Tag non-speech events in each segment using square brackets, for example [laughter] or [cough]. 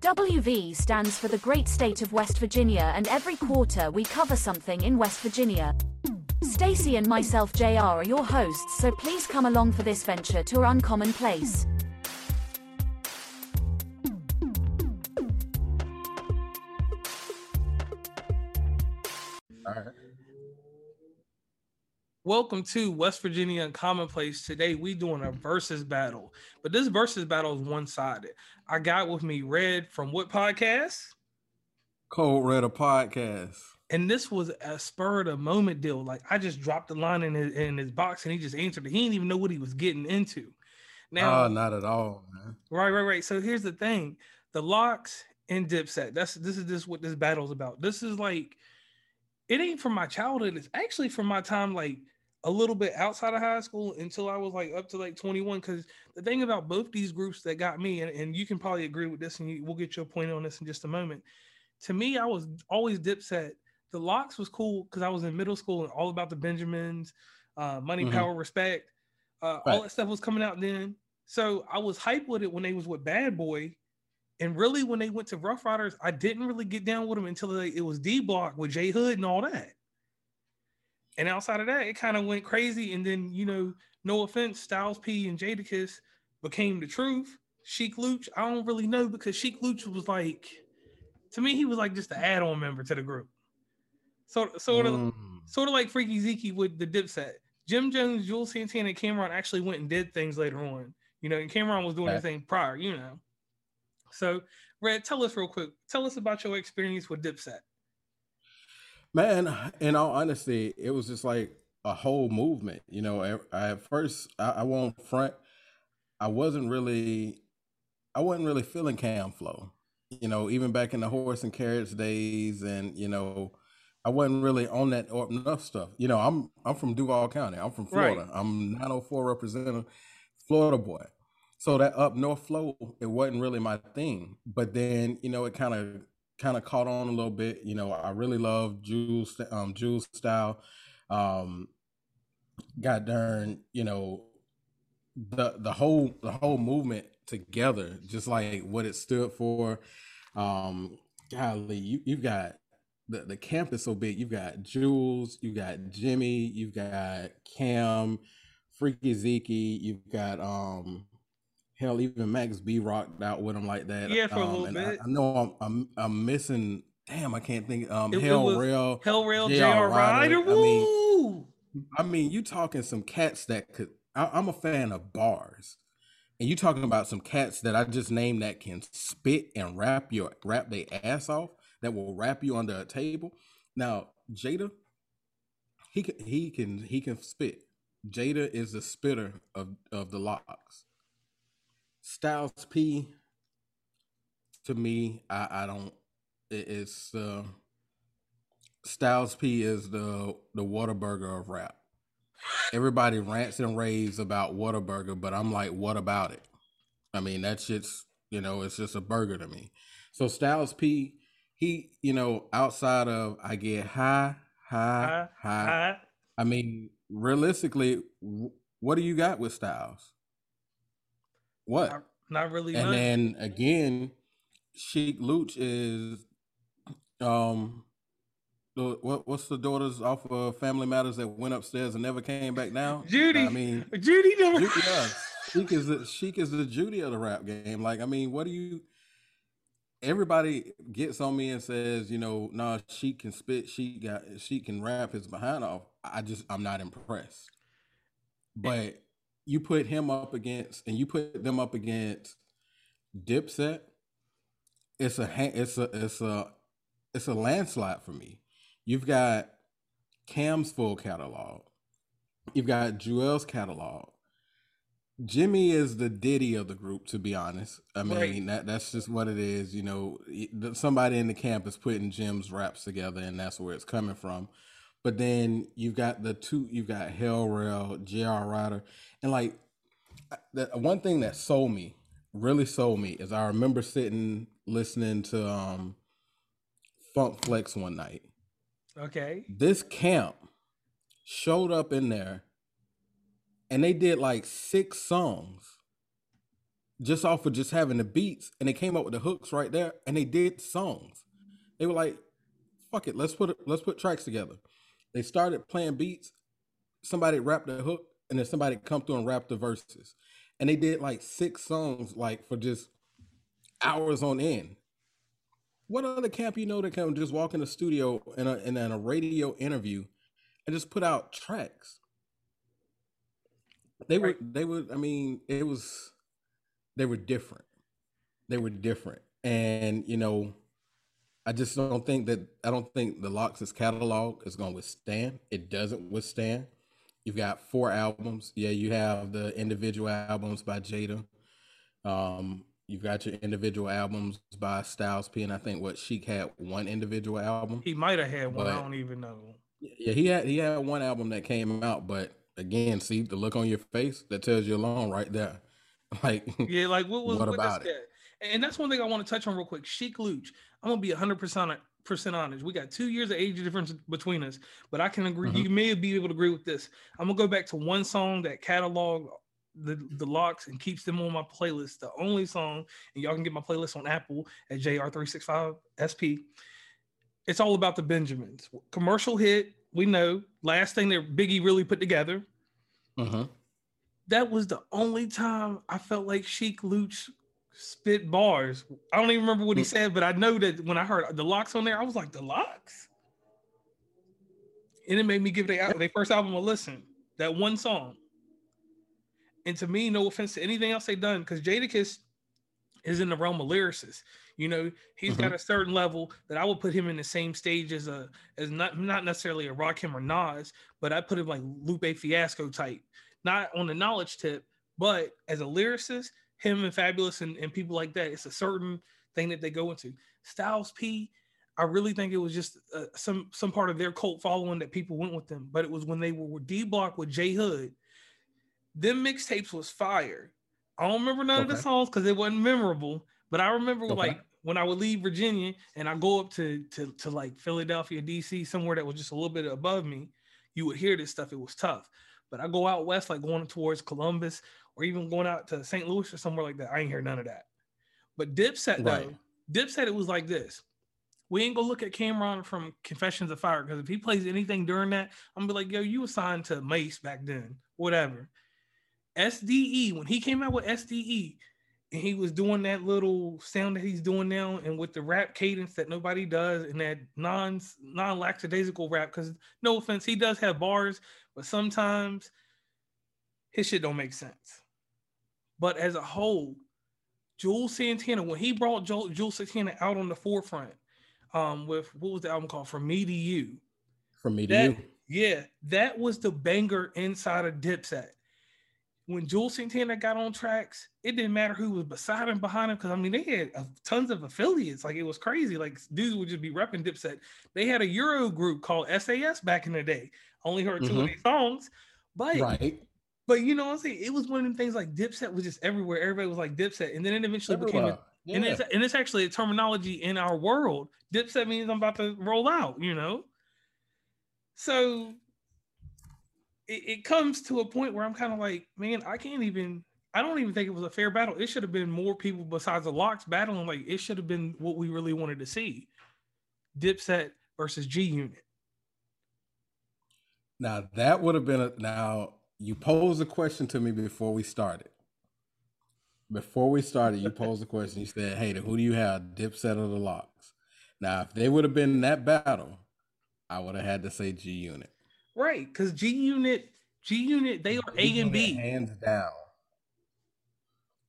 WV stands for the great state of West Virginia and every quarter we cover something in West Virginia. Stacy and myself JR are your hosts so please come along for this venture to our uncommon place. All right. Welcome to West Virginia Uncommon Place. Today we doing a versus battle, but this versus battle is one sided. I got with me Red from what podcast? Code Red a podcast. And this was a spur of the moment deal. Like I just dropped the line in his in his box and he just answered it. He didn't even know what he was getting into. Now, uh, not at all, man. Right, right, right. So here's the thing: the LOX and Dipset. That's this is this what this battle's about. This is like it ain't from my childhood. It's actually from my time like a little bit outside of high school until I was like up to like 21. Because the thing about both these groups that got me, and, and you can probably agree with this, and you, we'll get your point on this in just a moment. To me, I was always Dipset. The LOX was cool because I was in middle school and all about the Benjamins, uh, money, mm-hmm. power, respect. Uh, right. All that stuff was coming out then. So I was hyped with it when they was with Bad Boy. And really, when they went to Ruff Ryders, I didn't really get down with them until they, it was D Block with J Hood and all that. And outside of that, it kind of went crazy. And then, you know, no offense, Styles P and Jadakiss became the truth. Sheek Louch, I don't really know because Sheek Louch was like, to me, he was like just an add-on member to the group. So sort of mm. sort of like Freaky Zeke with the Dipset. Jim Jones, Juelz Santana, and Cam'ron actually went and did things later on. You know, and Cam'ron was doing the thing prior, you know. So, Red, tell us real quick. Tell us about your experience with Dipset. Man, in all honesty, it was just like a whole movement. You know, I, at first I, I won't front. I wasn't really, I wasn't really feeling cam flow. You know, even back in the horse and carriage days, and you know, I wasn't really on that or enough stuff. You know, I'm I'm from Duval County. I'm from Florida. Right. I'm 904 representative, Florida boy. So that up north flow, it wasn't really my thing. But then, you know, it kind of kind of caught on a little bit. You know, I really love Juelz um Juelz style. Um got darn, you know, the the whole the whole movement together, just like what it stood for. Um golly, you you've got the, the camp is so big. You've got Juelz, you've got Jimmy, you've got Cam, Freaky Zeke, you've got um Hell, even Max B rocked out with him like that. Yeah, for um, a little bit. I, I, know I'm, I'm I'm missing. Damn, I can't think. Um, it, Hell it Rail, Hell Rell, J.R. Writer. I mean, I mean, you talking some cats that could. I, I'm a fan of bars, and you talking about some cats that I just named that can spit and rap your rap their ass off. That will rap you under a table. Now, Jada, he can he can he can spit. Jada is the spitter of of the LOX. Styles P to me, I, I don't it's uh Styles P is the the Whataburger of rap. Everybody rants and raves about Whataburger, but I'm like, what about it? I mean, that shit's you know, it's just a burger to me. So Styles P, he, you know, outside of I get high, high, high. high. I mean, realistically, what do you got with Styles? What? Not, not really. And much. then again, Sheek Louch is um the, what what's the daughters off of Family Matters that went upstairs and never came back down? Judy. I mean Judy never Judy, yeah. Sheek is the Sheek is the Judy of the rap game. Like, I mean, what do you everybody gets on me and says, you know, nah, she can spit, she got she can rap his behind off. I just I'm not impressed. But you put him up against and you put them up against Dipset, it's a it's a it's a it's a landslide for me. You've got Cam's full catalog. You've got Juelz's catalog. Jimmy is the Diddy of the group, to be honest. I mean, right. that that's just what it is. You know, somebody in the camp is putting Jim's raps together, and that's where it's coming from. But then you've got the two, you've got Hell Rell, J.R. Writer, and like the one thing that sold me, really sold me, is I remember sitting listening to um Funk Flex one night. Okay. This camp showed up in there and they did like six songs just off of just having the beats and they came up with the hooks right there and they did songs. They were like, fuck it, let's put let's put tracks together. They started playing beats, somebody rapped a hook, and then somebody come through and rap the verses. And they did like six songs like for just hours on end. What other camp you know that can just walk in the studio in a in a radio interview and just put out tracks? They right. were they were I mean, it was they were different. They were different. And you know, I just don't think that I don't think the LOX' catalog is going to withstand. It doesn't withstand. You've got four albums. Yeah, you have the individual albums by Jada. Um, you've got your individual albums by Styles P, and I think what Sheek had one individual album. He might have had one. I don't even know. Yeah, he had he had one album that came out, but again, see the look on your face that tells you alone right there. [laughs] Like yeah, like what was what, what about it? And that's one thing I want to touch on real quick. Sheek Louch. I'm gonna be 100 percent honest. We got two years of age difference between us, but I can agree. Mm-hmm. You may be able to agree with this. I'm gonna go back to one song that catalog the the LOX and keeps them on my playlist. The only song, and y'all can get my playlist on Apple at JR365SP. It's all about the Benjamins. Commercial hit, we know. Last thing that Biggie really put together. Uh-huh. That was the only time I felt like Sheek Louch spit bars. I don't even remember what he mm. said, but I know that when I heard the LOX on there, I was like, the LOX? And it made me give their, their first album a listen. That one song. And to me, no offense to anything else they've done, because Jadakiss is in the realm of lyricists. You know, he's mm-hmm. got a certain level that I would put him in the same stage as a as not not necessarily a Rakim or Nas, but I put him like Lupe Fiasco type. Not on the knowledge tip, but as a lyricist, him and Fabulous and, and people like that. It's a certain thing that they go into. Styles P, I really think it was just uh, some some part of their cult following that people went with them. But it was when they were D Block with J Hood. Them mixtapes was fire. I don't remember none okay. of the songs because it wasn't memorable. But I remember okay. like when I would leave Virginia and I go up to, to to like Philadelphia, DC, somewhere that was just a little bit above me, you would hear this stuff. It was tough. But I go out west, like going towards Columbus or even going out to St. Louis or somewhere like that. I ain't hear none of that. But Dipset right. though, Dipset it was like this. We ain't gonna look at Cam'ron from Confessions of Fire because if he plays anything during that, I'm gonna be like, yo, you assigned to Mase back then, whatever. SDE when he came out with SDE and he was doing that little sound that he's doing now and with the rap cadence that nobody does and that non non lackadaisical rap because no offense he does have bars but sometimes his shit don't make sense but as a whole, Juelz Santana, when he brought Joel, Juelz Santana out on the forefront, um, with what was the album called? From Me to You. From Me to that, You. Yeah, that was the banger inside of Dipset. When Juelz Santana got on tracks, it didn't matter who was beside him, behind him, because I mean they had uh, tons of affiliates. Like it was crazy. Like dudes would just be repping Dipset. They had a Euro group called SAS back in the day. Only heard 2 mm-hmm. of these songs, but right. But you know what I'm saying? It was one of them things like Dipset was just everywhere. Everybody was like Dipset. And then it eventually everywhere. became a, yeah. and, it's, and it's actually a terminology in our world. Dipset means I'm about to roll out, you know? So it, it comes to a point where I'm kind of like, man, I can't even I don't even think it was a fair battle. It should have been more people besides the LOX battling. Like it should have been what we really wanted to see. Dipset versus G Unit. Now that would have been a now you posed a question to me before we started. Before we started, you posed a question. You said, "Hey, who do you have, Dipset or the LOX?" Now, if they would have been in that battle, I would have had to say G Unit. Right, because G Unit, G Unit, they are A and B, hands down.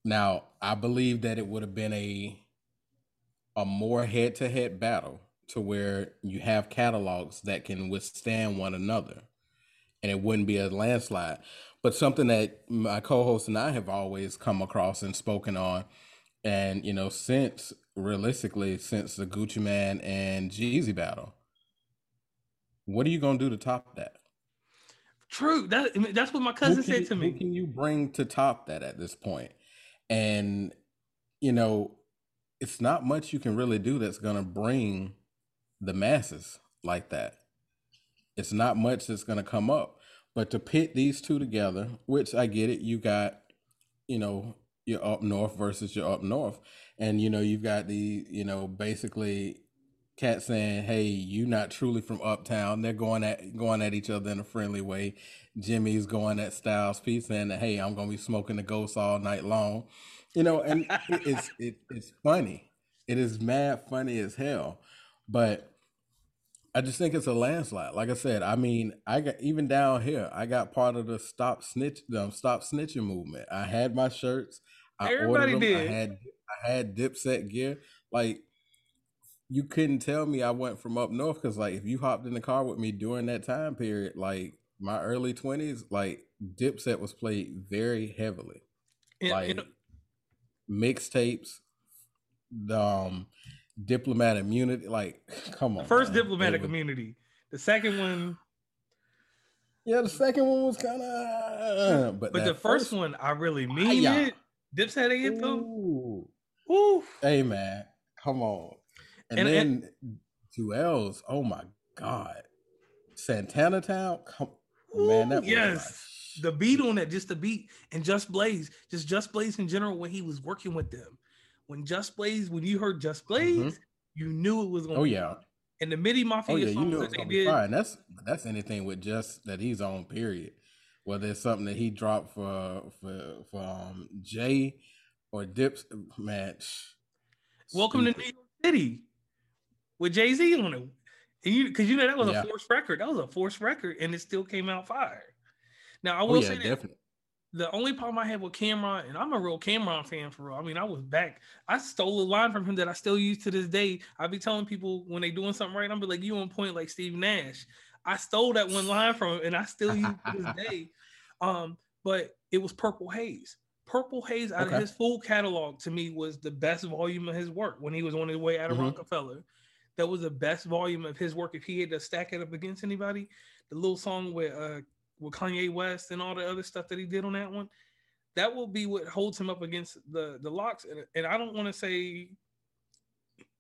Now, I believe that it would have been a a more head to head battle to where you have catalogs that can withstand one another and it wouldn't be a landslide. But something that my co-host and I have always come across and spoken on, and you know, since realistically, since the Gucci Mane and Jeezy battle, What are you gonna do to top that? True. That that's what my cousin said you, to me. Who can you bring to top that at this point? And you know, it's not much you can really do that's gonna bring the masses like that. It's not much that's gonna come up. But to pit these two together, which I get it, you got, you know, you're up north versus you're up north. And you know, you've got the, you know, basically cat saying, "Hey, you not truly from uptown." They're going at going at each other in a friendly way. Jimmy's going at Styles P saying "Hey, I'm gonna be smoking the ghost all night long," you know, and it's it, it's funny. It is mad funny as hell, but I just think it's a landslide. Like I said, I mean, I got even down here. I got part of the stop snitch, um, stop snitching movement. I had my shirts. I Everybody ordered them. did. I had I had Dipset gear. Like you couldn't tell me I went from up north because like if you hopped in the car with me during that time period, like my early twenties, like Dipset was played very heavily. And- like mixtapes, the um, diplomat immunity. Like, [laughs] come on. the first man. diplomatic It was- community. The second one, Yeah, the second one was kind of, uh, but but the that first, one, I really ah, mean Hiya. it. Dipset anthem. Ooh. Ooh. Hey man, come on. And, And- then and- two L's. Oh my god. Santana Town. Come Ooh, man, that yes. the beat on that, just the beat, and Just Blaze, just Just Blaze in general when he was working with them. When Just Blaze, when you heard Just Blaze, you knew it was going. Oh, to yeah. And the MIDI Mafia Oh yeah, you songs knew it that they be did. fine. That's that's anything with just that he's on. Period. Whether it's something that he dropped for for for um Jay or Dips, match. Welcome to. New York City with Jay Z on it. And you because you know that was Yeah. a forced record. That was a forced record, and it still came out fire. Now I Oh will yeah, say that definitely. The only problem I had with Cam'ron, and I'm a real Cam'ron fan for real. I mean, I was back. I stole a line from him that I still use to this day. I be telling people when they doing something right, I'm be like, "You on point like Steve Nash." I stole that one line from him, and I still use it to this [laughs] day. Um, but it was Purple Haze. Purple Haze out Okay. of his full catalog to me was the best volume of his work when he was on his way out of Mhm. Roc-A-Fella. That was the best volume of his work. If he had to stack it up against anybody, the little song with uh with Kanye West and all the other stuff that he did on that one, that will be what holds him up against the the LOX. And, and I don't want to say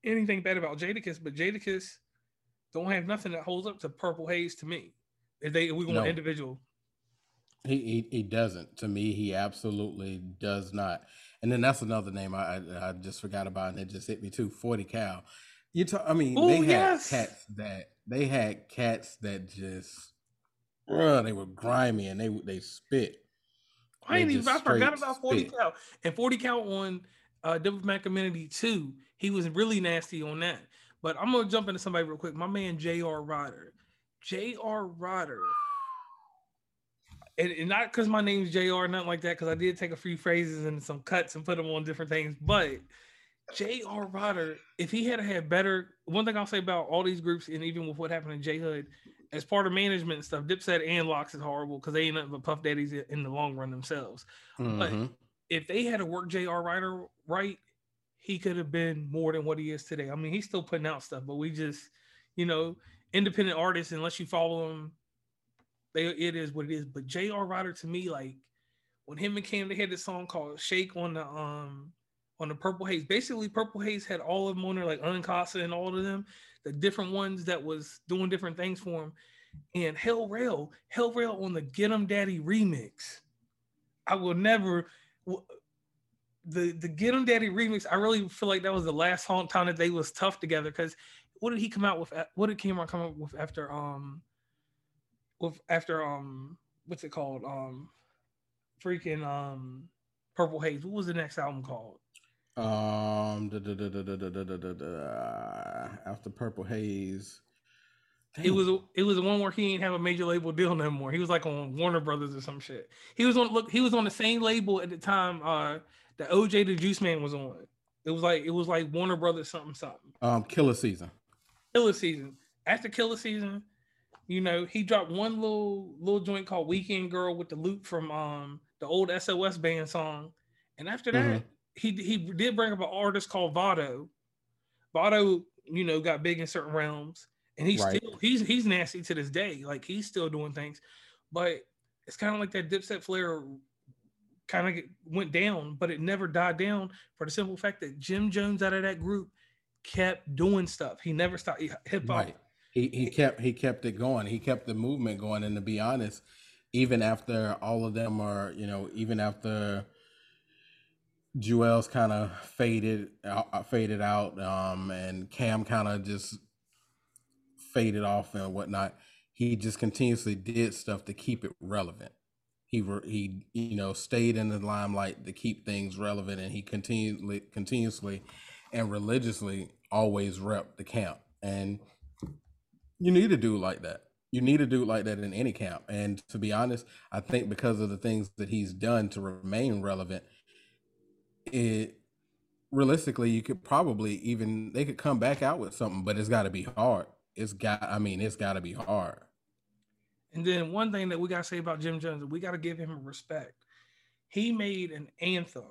anything bad about Jadakiss, but Jadakiss don't have nothing that holds up to Purple Haze to me. If they if we want No. individual, He, he he doesn't. To me, he absolutely does not. And then that's another name I I, I just forgot about, and it just hit me too. Forty Cal. You talk. I mean, Ooh, they had yes. cats that they had cats that just, bruh, they were grimy and they they spit. I ain't even I forgot about 40 spit. Cal. And 40 Cal on uh Diplomatic Immunity 2, he was really nasty on that. But I'm gonna jump into somebody real quick. My man J.R. Writer. J.R. Writer. And, and not because my name's J.R. nothing like that, because I did take a few phrases and some cuts and put them on different things. But J.R. Writer, if he had had better, one thing I'll say about all these groups, and even with what happened in J Hood, as part of management and stuff, Dipset and LOX is horrible because they ain't nothing but puff daddies in the long run themselves. Mhm. If they had to work J.R. Writer right, he could have been more than what he is today. I mean, he's still putting out stuff, but we just, you know, independent artists, unless you follow them, they it is what it is. But J.R. Writer to me, like when him and Cam, they had this song called Shake on the um on the Purple Haze. Basically, Purple Haze had all of them on there, like Uncasa and all of them, the different ones that was doing different things for him. And Hell Rell, Hell Rell on the Get 'em Daddy remix. I will never the the Get 'em Daddy remix. I really feel like that was the last time that they was tough together. Because what did he come out with? What did Cam'ron come up with after um with after um what's it called um freaking um Purple Haze? What was the next album called? Um, da, da, da, after Purple Haze, Damn. it was it was the one where he didn't have a major label deal no more. He was like on Warner Brothers or some shit. He was on look. He was on the same label at the time. Uh, that OJ da Juiceman was on. It was like it was like Warner Brothers something something. Um, Killer Season. Killer Season. After Killer Season, you know he dropped one little little joint called Weekend Girl with the loop from um the old SOS band song, and after that. Mm-hmm he he did bring up an artist called Vado. Vado, you know, got big in certain realms. and he's Right. still he's he's nasty to this day. Like he's still doing things, but it's kind of like that Dipset flare kind of went down, but it never died down for the simple fact that Jim Jones out of that group kept doing stuff. He never stopped hip hop. Right. He he kept he kept it going. He kept the movement going. And to be honest, even after all of them are, you know, even after Juelz kind of faded out, faded out, um, and Cam kind of just faded off and whatnot. He just continuously did stuff to keep it relevant. He re- he you know stayed in the limelight to keep things relevant, and he continually continuously and religiously always rep the camp. And you need a dude like that. You need a dude like that in any camp. And to be honest, I think because of the things that he's done to remain relevant, it realistically you could probably even they could come back out with something, but it's got to be hard. It's got. I mean, it's got to be hard. And then one thing that we gotta say about Jim Jones, we gotta give him respect. He made an anthem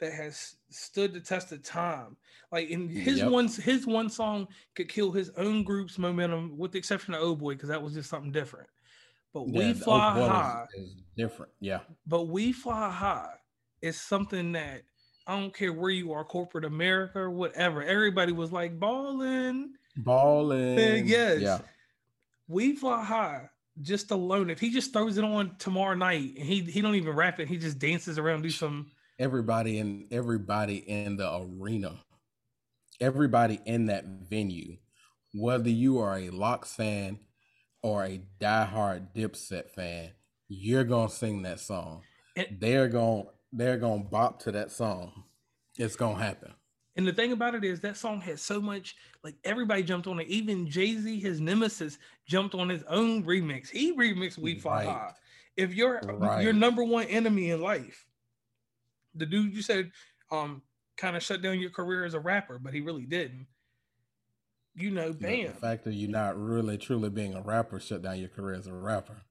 that has stood the test of time. Like in his Yep. one his one song could kill his own group's momentum, with the exception of Oh Boy, because that was just something different. But Yeah, we fly Boy is- high. is different. Yeah. But we fly high is something that I don't care where you are, corporate America or whatever. Everybody was like balling. Balling. yes. Yeah. We fly high just alone. If he just throws it on tomorrow night and he he don't even rap it, he just dances around, do some Everybody in everybody in the arena, everybody in that venue, whether you are a LOX fan or a diehard Dipset fan, you're gonna sing that song. They're gonna they're gonna bop to that song. It's gonna happen. And the thing about it is that song had so much like everybody jumped on it. Even Jay Z, his nemesis, jumped on his own remix. He remixed "We Fly Right. High." If you're your number one enemy in life, the dude you said um kind of shut down your career as a rapper, but he really didn't. You know, The- bam, The fact that you're not really truly being a rapper shut down your career as a rapper.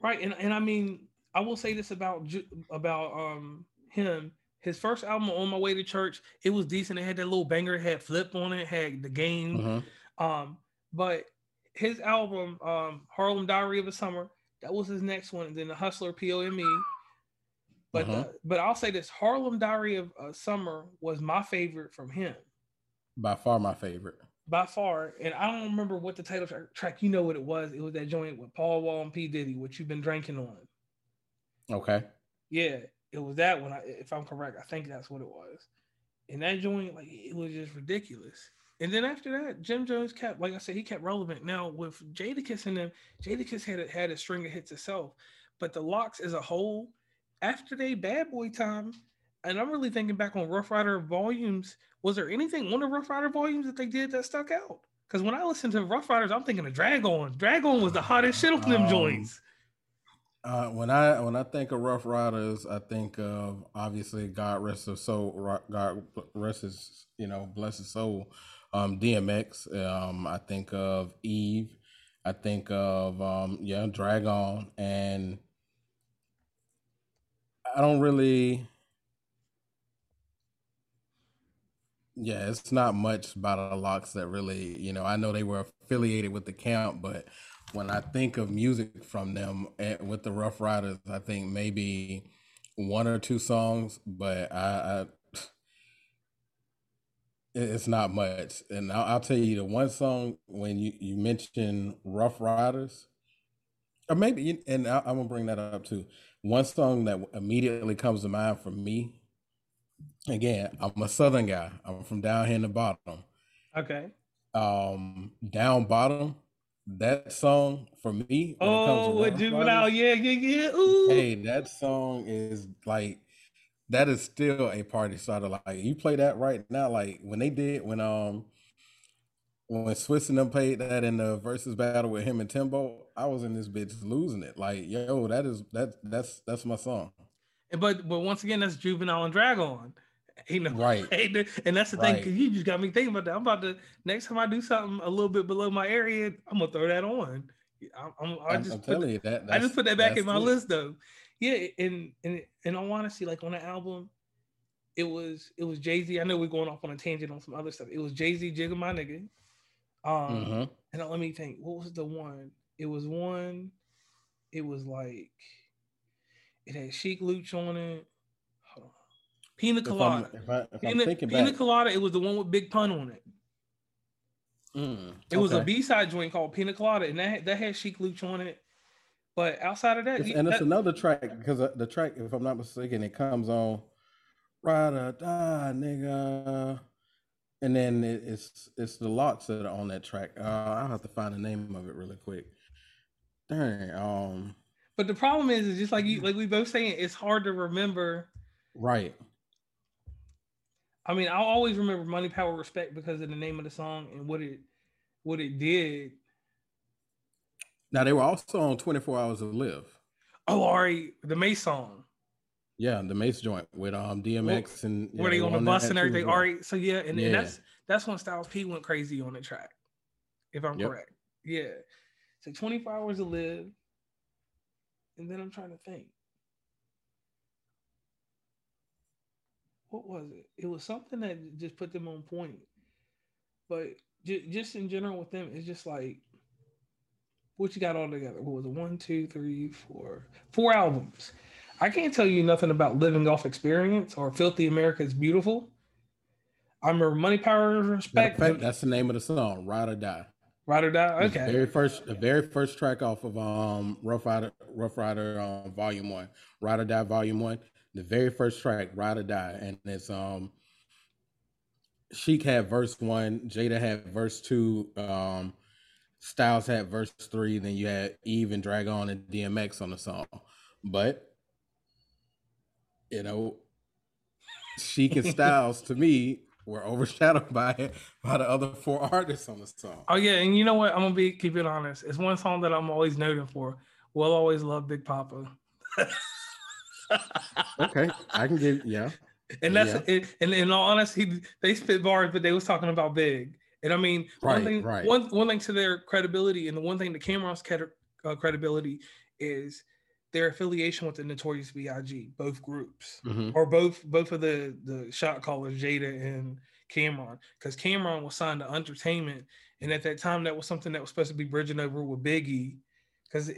right? And and I mean, I will say this about about um him. His first album, "On My Way to Church," it was decent. It had that little banger, it had flip on it, had the game. Mhm. Um, but his album, um, Harlem Diary of a Summer, that was his next one. And then the Hustler POME. But Mhm. uh, but I'll say this: Harlem Diary of uh, Summer was my favorite from him By far my favorite. by far. And I don't remember what the title track, track. You know what it was? It was that joint with Paul Wall and P Diddy, which you've been drinking on. Okay. Yeah, it was that one. I- If I'm correct, I think that's what it was. And that joint, like, it was just ridiculous. And then after that, Jim Jones kept, like I said, he kept relevant. Now with Jadakiss and them, Jadakiss had a, had a string of hits itself, but the LOX as a whole, after they Bad Boy time, and I'm really thinking back on Ruff Ryder volumes. Was there anything on the Ruff Ryder volumes that they did that stuck out? Because when I listen to Ruff Ryders, I'm thinking of Drag On. Drag On was the hottest shit on them Um, joints. Uh, when I when I think of Ruff Ryders, I think of obviously God rest his soul, God rest his you know bless his soul. Um, DMX. Um, I think of Eve. I think of um, yeah, Drag On, and I don't really. Yeah, it's not much about the LOX that really, you know, I know they were affiliated with the camp, but when I think of music from them eh, with the Ruff Ryders, I think maybe one or two songs, but I, I it's not much. And I'll, I'll tell you the one song when you you mention Ruff Ryders, or maybe, and I, I'm gonna bring that up too. One song that immediately comes to mind for me. Again, I'm a Southern guy. I'm from down here in the bottom Okay. um down bottom that song for me when it comes Oh, Rough juvenile, yeah, yeah, yeah. Ooh. hey that song is like that is still a party starter like you play that right now like when they did when um when Swizz and them played that in the versus battle with him and Timbo I was in this bitch losing it like yo that is that that's that's my song But but once again, that's juvenile and drag on. You know, right [laughs] and that's the thing, because you just got me thinking about that. I'm about to next time I do something a little bit below my area, I'm gonna throw that on. I'm, I'm, I just I'm put, you that I just put that back in my it. list though. Yeah, and and in all honesty, like on the album, it was it was Jay Z. I know we're going off on a tangent on some other stuff. It was Jay Z, Jigga My Nigga. Um, Mm-hmm. and let me think. What was the one? It was one. It was like it had Sheek Louch on it. Hold on. Pina If I'm, Colada. if, I, if Pina, Pina back, Colada. It was the one with Big Pun on it. Mm, It was a B side joint called Pina Colada, and that that had Sheek Louch on it. But outside of that, It's- you- and it's that- another track because the track, if I'm not mistaken, it comes on "Ride or Die, nigga," and then it, it's it's the LOX that are on that track. Uh, I'll have to find the name of it really quick. Dang, um, but the problem is, is just like you, like we both saying, it's hard to remember. right, I mean, I'll always remember "Money, Power, Respect" because of the name of the song and what it what it did. now they were also on "24 Hours to Live." Oh, Ari, the Mase song. Yeah, the Mase joint with um DMX and where they on the bus and everything. well. All right, so yeah, and, and that's that's when Styles P went crazy on the track, if I'm Yep. correct. Yeah, so 24 hours to live, and then I'm trying to think, what was it? It was something that just put them on point, but ju- just in general with them, it's just like. What you got all together? What was it? One, two, three, four, four albums. I can't tell you nothing about living off experience or filthy America is beautiful. I remember money, power, and respect. fact, that's the name of the song, "Ride or Die." Ride or die. It's the Okay. very first, the very first track off of um Ruff Ryder, Ruff Ryder, um, Volume One, Ride or Die, Volume One. The very first track, Ride or Die, and it's um. Sheek had verse one, Jada had verse two, um, Styles had verse three. Then you had Eve and Drag On and DMX on the song, but you know, Sheek and [laughs] Styles to me were overshadowed [laughs] by by the other four artists on the song. Oh yeah, and you know what? I'm gonna be keep it honest. It's one song that I'm always noted for. We'll always love Big Poppa. [laughs] Okay, I can give yeah. and that's Yeah. it, and in all honesty, they spit bars, but they was talking about big. And I mean, Right, one thing, right. one one thing to their credibility, and the one thing to Cam'ron's cred- uh, credibility is their affiliation with the Notorious B.I.G. Both groups, Mhm. or both both of the the shot callers, Jada and Cam'ron, because Cam'ron was signed to Untertainment, and at that time, that was something that was supposed to be bridging over with Biggie. Because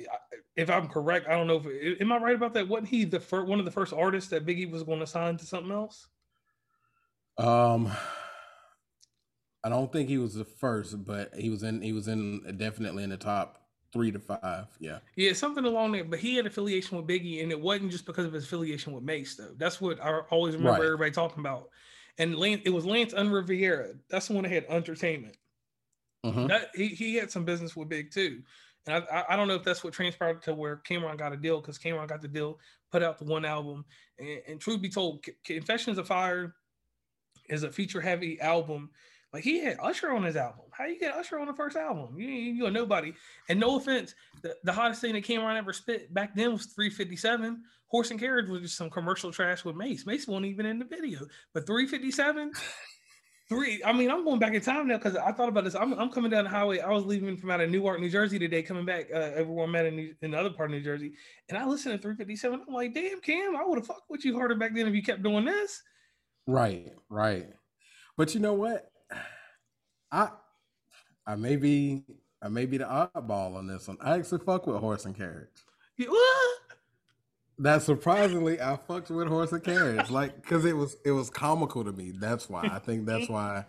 if I'm correct, I don't know if am I right about that. Wasn't he the first one of the first artists that Biggie was going to sign to something else? Um, I don't think he was the first, but he was in. He was in definitely in the top three to five. Yeah. Yeah, something along there. But he had affiliation with Biggie, and it wasn't just because of his affiliation with Mase, though. That's what I always remember Right. everybody talking about. And Lance, it was Lance Un Rivera. That's the one that had Untertainment. Mhm. That he, he had some business with Big too. And I, I, don't know if that's what transpired to where Cam'ron got a deal because Cam'ron got the deal, put out the one album. And, and truth be told, Confessions of Fire is a feature heavy album. Like he had Usher on his album. How you get Usher on the first album? You you a nobody. And no offense, the, the hottest thing that Cam'ron ever spit back then was 357. Horse and Carriage was just some commercial trash with Mase. Mase wasn't even in the video. But 357, three. I mean, I'm going back in time now because I thought about this. I'm, I'm coming down the highway. I was leaving from out of Newark, New Jersey today, coming back. Uh, everyone met in, New, in the other part of New Jersey, and I listened to 357. I'm like, damn, Cam, I would have fucked with you harder back then if you kept doing this. Right. Right. But you know what? I I may be I may be the oddball on this one. I actually fuck with horse and carriage. What? That surprisingly, I fucked with horse and carriage, like because it was it was comical to me. That's why I think that's why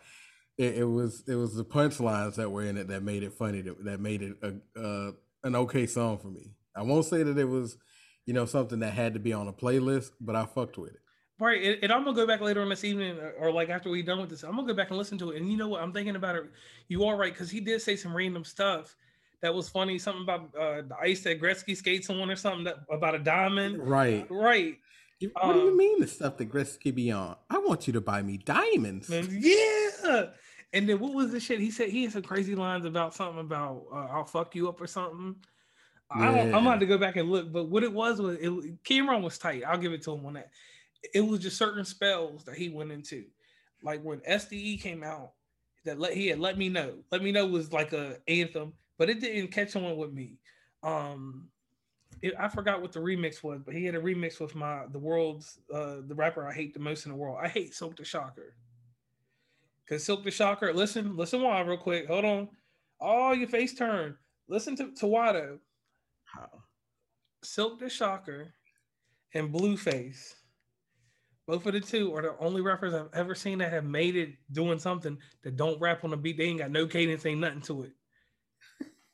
it, it was it was the punchlines that were in it that made it funny that, that made it a, uh, an okay song for me. I won't say that it was you know something that had to be on a playlist, but I fucked with it. Right, and, and I'm gonna go back later on this evening, or, or like after we done with this, I'm gonna go back and listen to it. And you know what? I'm thinking about it. You are right because he did say some random stuff that was funny. Something about uh, the ice that Gretzky skates on, or something that, about a diamond. Right. Right. What do you Um, mean the stuff that Gretzky be on? I want you to buy me diamonds. Yeah. And then what was the shit? He said he had some crazy lines about something about uh, I'll fuck you up or something. I don't, I'm about to go back and look, but what it was was it, Cam'ron was tight. I'll give it to him on that. It was just certain spells that he went into, like when SDE came out, that let he had let me know. Let me know was like a anthem, but it didn't catch on with me. Um, it, I forgot what the remix was, but he had a remix with my the world's uh the rapper I hate the most in the world. I hate Silk the Shocker. Cause Silk the Shocker, listen, listen why real quick. Hold on. all your face turn. Listen to Tawado, How? Silk the Shocker, and Blueface. Both of the two are the only rappers I've ever seen that have made it doing something that don't rap on the beat. They ain't got no cadence, ain't nothing to it.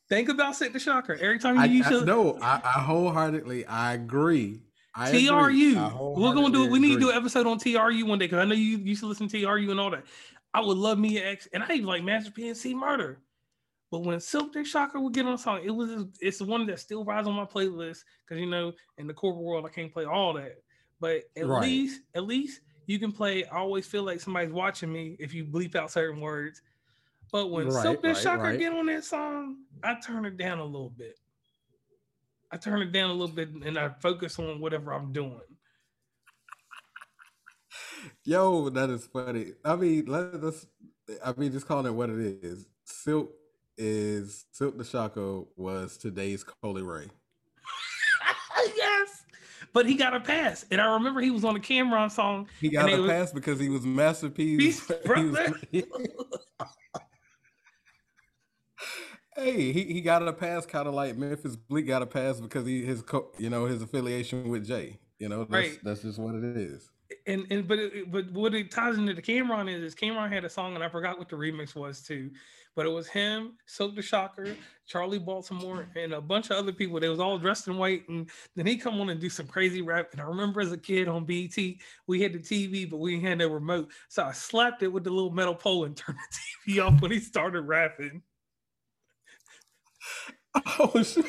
Think about Silk the Shocker. Every time you I, use your no, I, I wholeheartedly I agree. I. TRU. We're gonna do it. We need to do an episode on TRU one day because I know you used to listen to TRU and all that. I would love me an X, and I even like Master P and C-Murder. But when Silk the Shocker would get on a song, it was it's the one that still rides on my playlist because you know in the corporate world I can't play all that. But at Right. least at least you can play. I always feel like somebody's watching me if you bleep out certain words. But when Right, Silk the right, Shocker right. get on that song, I turn it down a little bit. I turn it down a little bit and I focus on whatever I'm doing. Yo, that is funny. I mean, let us. I mean, just calling it what it is. Silk is Silk the Shocker was today's Coley Ray. But he got a pass. And I remember he was on the Cam'ron song. He got a was- pass because he was masterpiece. [laughs] He was- [laughs] hey, he, he got a pass, kind of like Memphis Bleek got a pass because he his co- you know his affiliation with Jay. You know, that's, Right. that's just what it is. And and but it, but what it ties into the Cam'ron is is Cam'ron had a song and I forgot what the remix was too, but it was him, Silk the Shocker, Charlie Baltimore, and a bunch of other people. They was all dressed in white, and then he come on and do some crazy rap. And I remember as a kid on BT, we had the TV, but we had no remote, so I slapped it with the little metal pole and [laughs] turned the TV off when he started rapping. [laughs] Oh shit!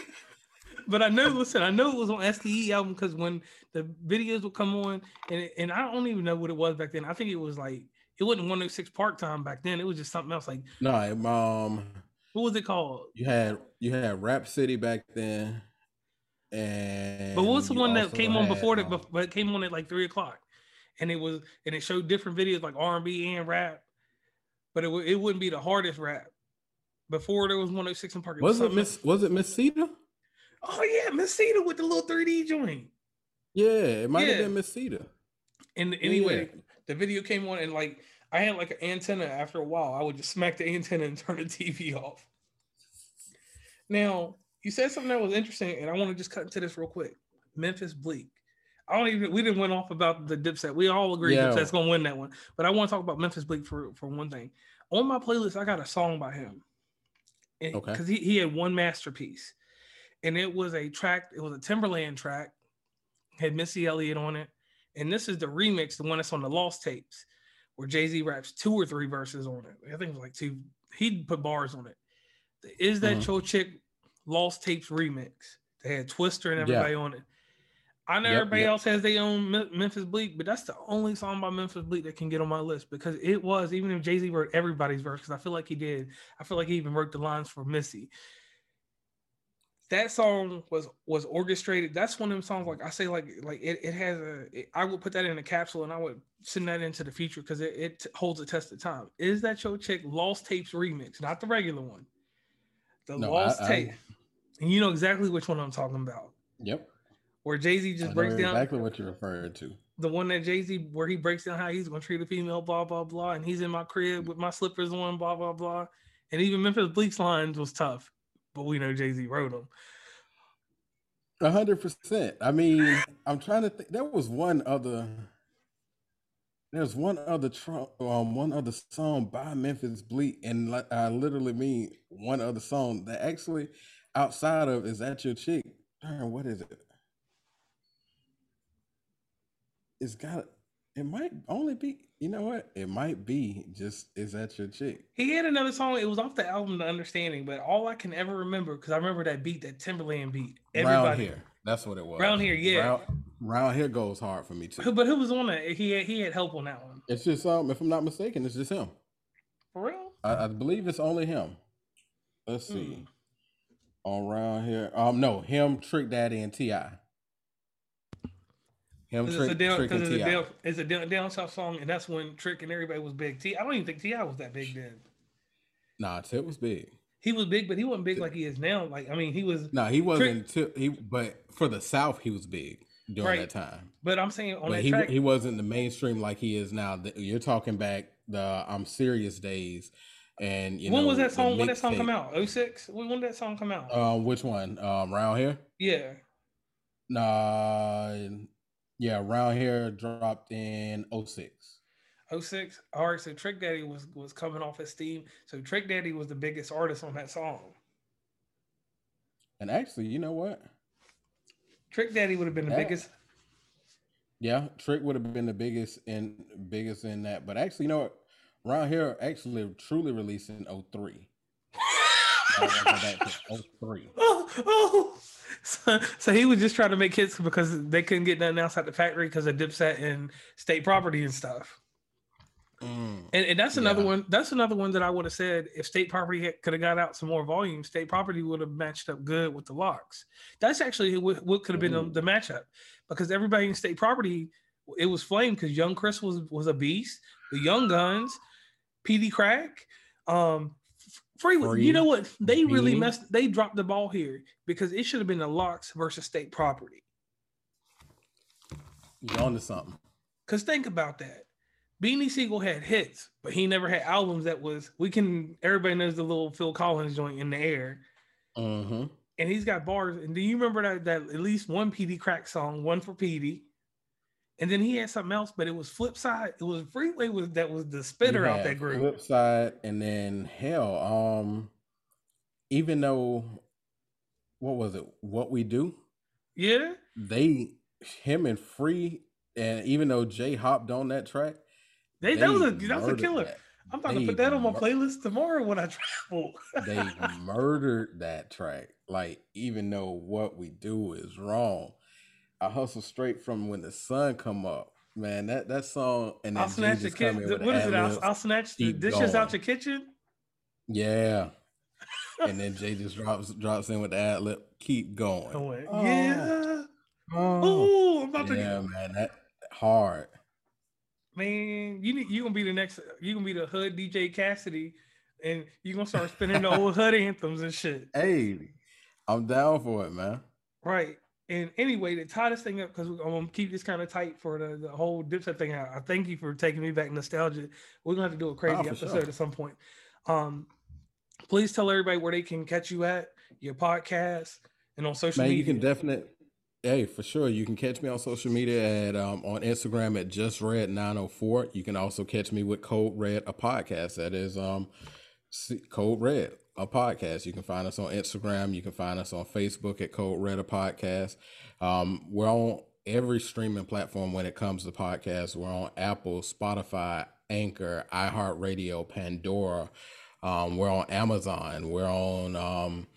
But I know, listen, I know it was on SDE album because when the videos would come on, and and I don't even know what it was back then. I think it was like it wasn't 106 Park Time back then. It was just something else. Like No, um, what was it called? you had you had Rap City back then, and But what's the one that came on before that? um, But it came on at like three o'clock, and it was and it showed different videos like R and B and rap, but it it wouldn't be the hardest rap. Before there was 106 in Park. was it Miss? Was it Miss Cedar? Oh yeah, Miss Cedar with the little 3D joint. Yeah, it might have been Miss Cedar. And anyway, the video came on and like I had like an antenna after a while. I would just smack the [laughs] antenna and turn the TV off. Now, you said something that was interesting, and I want to just cut into this real quick. Memphis Bleek. I don't even we didn't went off about the Dipset. We all agree Yeah. Dipset's gonna win that one. But I want to talk about Memphis Bleek for, for one thing. On my playlist, I got a song by him. Okay. Because he, he had one masterpiece. And it was a track, it was a Timberland track, had Missy Elliott on it. And this is the remix, the one that's on the Lost tapes, where Jay-Z raps two or three verses on it. I think it was like two. He put bars on it. The Is that Mhm. Cho Chick Lost Tapes remix? They had Twista and Yeah. everybody on it. I know Yep, everybody yep. else has their own Memphis Bleek, but that's the only song by Memphis Bleek that can get on my list because it was even if Jay Z wrote everybody's verse because I feel like he did. I feel like he even wrote the lines for Missy. That song was was orchestrated. That's one of them songs like I say like like it, it has a. It, I would put that in a capsule and I would send that into the future because it, it holds a test of time. Is that your chick Lost Tapes remix, not the regular one? The No, Lost I- Tape, and you know exactly which one I'm talking about. Yep. Where Jay Z just breaks down exactly what you're referring to. the one that Jay Z where he breaks down how he's gonna treat a female, blah blah blah, and he's in my crib with my slippers on, blah blah blah, and even Memphis Bleek's lines was tough, but we know Jay Z wrote them. A hundred percent. I mean, I'm trying to think. There was one other. There's one other tr- um one other song by Memphis Bleek, and I literally mean one other song that actually outside of is that your chick? Darn, what is it? It's got. It might only be. You know what? It might be just is that your chick? He had another song. It was off the album The Understanding, but all I can ever remember because I remember that beat, that Timberland beat. Round Everybody, here. That's what it was. Round Here, yeah. Round, round here goes hard for me too. but who was on that? He had he had help on that one. It's just um, if I'm not mistaken, it's just him. For real? I, I believe it's only him. Let's see. On round here, um, no, him, Trick Daddy, and Ti. Him, Because it's a Trick, down, Trick, and it's a down, it's a down, down south song, and that's when Trick and everybody was big. T, I don't even think T.I. was that big then. Nah, Tip was big. He was big, but he wasn't big like he is now. Like I mean, he was. No, he wasn't. Tip, he, but for the South, he was big during Right. that time. But I'm saying on But that he track, he wasn't the mainstream like he is now. You're talking back the I'm serious days. And you when know, was that song? When that song mixtape- come out? 06? When, when did that song come out? Um, which one? Um, around here? yeah. Nah, yeah, around here dropped in 06. 06. All right, so Trick Daddy was was coming off his steam. So Trick Daddy was the biggest artist on that song. And actually, you know what? Trick Daddy would have been the Yeah. biggest. Yeah, Trick would have been the biggest in biggest in that. But actually, you know what? Around here, actually, truly released in 03. Now, let's go back to 03. oh, oh. [laughs] So, so he was just trying to make hits because they couldn't get nothing else out the factory because of Dipset and state property and stuff. Mm. And, and that's another Yeah. one. That's another one that I would have said if state property could have got out some more volume, state property would have matched up good with the LOX. That's actually what, what could have been the, the matchup because everybody in state property it was flame because young Chris was was a beast. The Young Guns, Peedi Crakk, um, Free. You know what? They really messed. They dropped the ball here because it should have been the LOX versus state property. You on to something. Cause think about that. Beanie Siegel had hits, but he never had albums that was we can everybody knows the little Phil Collins joint in the air. Mm-hmm. And he's got bars. And do you remember that that at least one Peedi Crakk song, one for PD? And then he had something else, but it was flip side. It was Freeway was that was the spitter out that group. Flip side, and then hell, um, even though, what was it? What we do? Yeah. They, him and Free, and even though Jay hopped on that track, They, that was a that was a killer. that. I'm about to put that on my mur- playlist tomorrow when I [laughs] travel. They murdered that track. Like even though what we do is wrong, I hustle straight from when the sun come up. Man, that that song and then I'll snatch the Jesus in with What is it? I'll. I'll snatch the dishes out your kitchen. Yeah. and then [laughs] Jay just drops drops in with the ad lib. Keep going. Oh. yeah. Oh, Oh, I'm about to yeah, man, that hard. man, you need you gonna be the next you gonna be the hood DJ Cassidy and you gonna start spinning the old hood [laughs] anthems and shit. Hey, I'm down for it, man. Right. And anyway, to tie this thing up, because I'm gonna keep this kind of tight for the, the whole Dipset thing. I, I thank you for taking me back nostalgia. We're gonna have to do a crazy Oh, episode sure. at some point. Um, please tell everybody where they can catch you at, your podcast, and on social Man, media. you can definitely hey, for sure. You can catch me on social media at um on Instagram at just red 904. You can also catch me with Code Red, a podcast. That is um Code Red, a podcast. You can find us on Instagram. You can find us on Facebook at Code Red, a podcast. Um, we're on every streaming platform when it comes to podcasts. We're on Apple, Spotify, Anchor, iHeartRadio, Pandora. Um, we're on Amazon. We're on um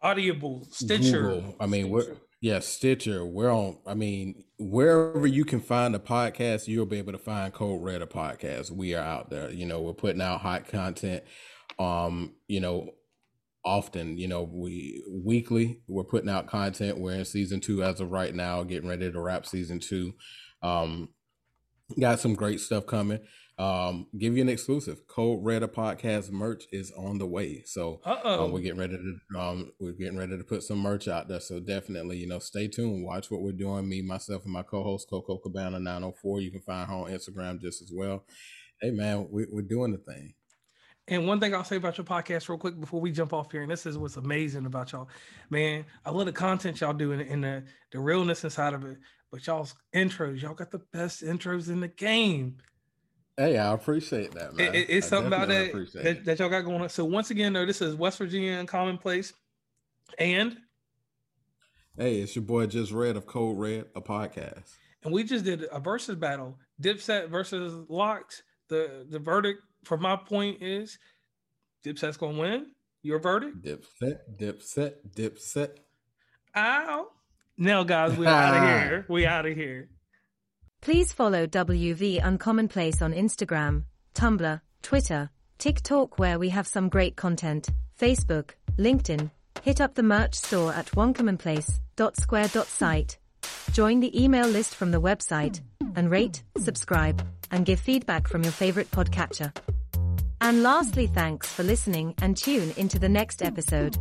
Audible, Stitcher. Google. I mean, we're yeah, Stitcher. We're on. I mean, wherever you can find a podcast, you'll be able to find Code Red a podcast. We are out there. You know, we're putting out hot content. Um, you know, often. You know, we weekly we're putting out content. We're in season two as of right now, getting ready to wrap season two. Um, got some great stuff coming. Um, give you an exclusive. Code Red a podcast merch is on the way. So um, we're getting ready to um, we're getting ready to put some merch out there. So definitely, you know, stay tuned. Watch what we're doing. Me, myself, and my co-host Coco Cabana 904. You can find her on Instagram just as well. Hey man, we, we're doing the thing. And one thing I'll say about your podcast real quick before we jump off here, and this is what's amazing about y'all, man. I love the content y'all do and, the, the realness inside of it. But y'all's intros, y'all got the best intros in the game. Hey, I appreciate that, man. It- it's I something about that that, that y'all got going on. So once again, though, this is West Virginia Uncommonplace, and Hey, it's your boy Just Red of Code Red, a podcast. and we just did a versus battle, Dipset versus LOX. The the verdict from my point is Dipset's gonna win. Your verdict? Dipset, dipset, dipset. Ow. Now, guys, we're out of here. We out of here. Please follow WV Uncommonplace on Instagram, Tumblr, Twitter, TikTok, where we have some great content, Facebook, LinkedIn. Hit up the merch store at uncommonplace.square.site. Join the email list from the website, and rate, subscribe, and give feedback from your favorite podcatcher. And lastly, thanks for listening and tune into the next episode.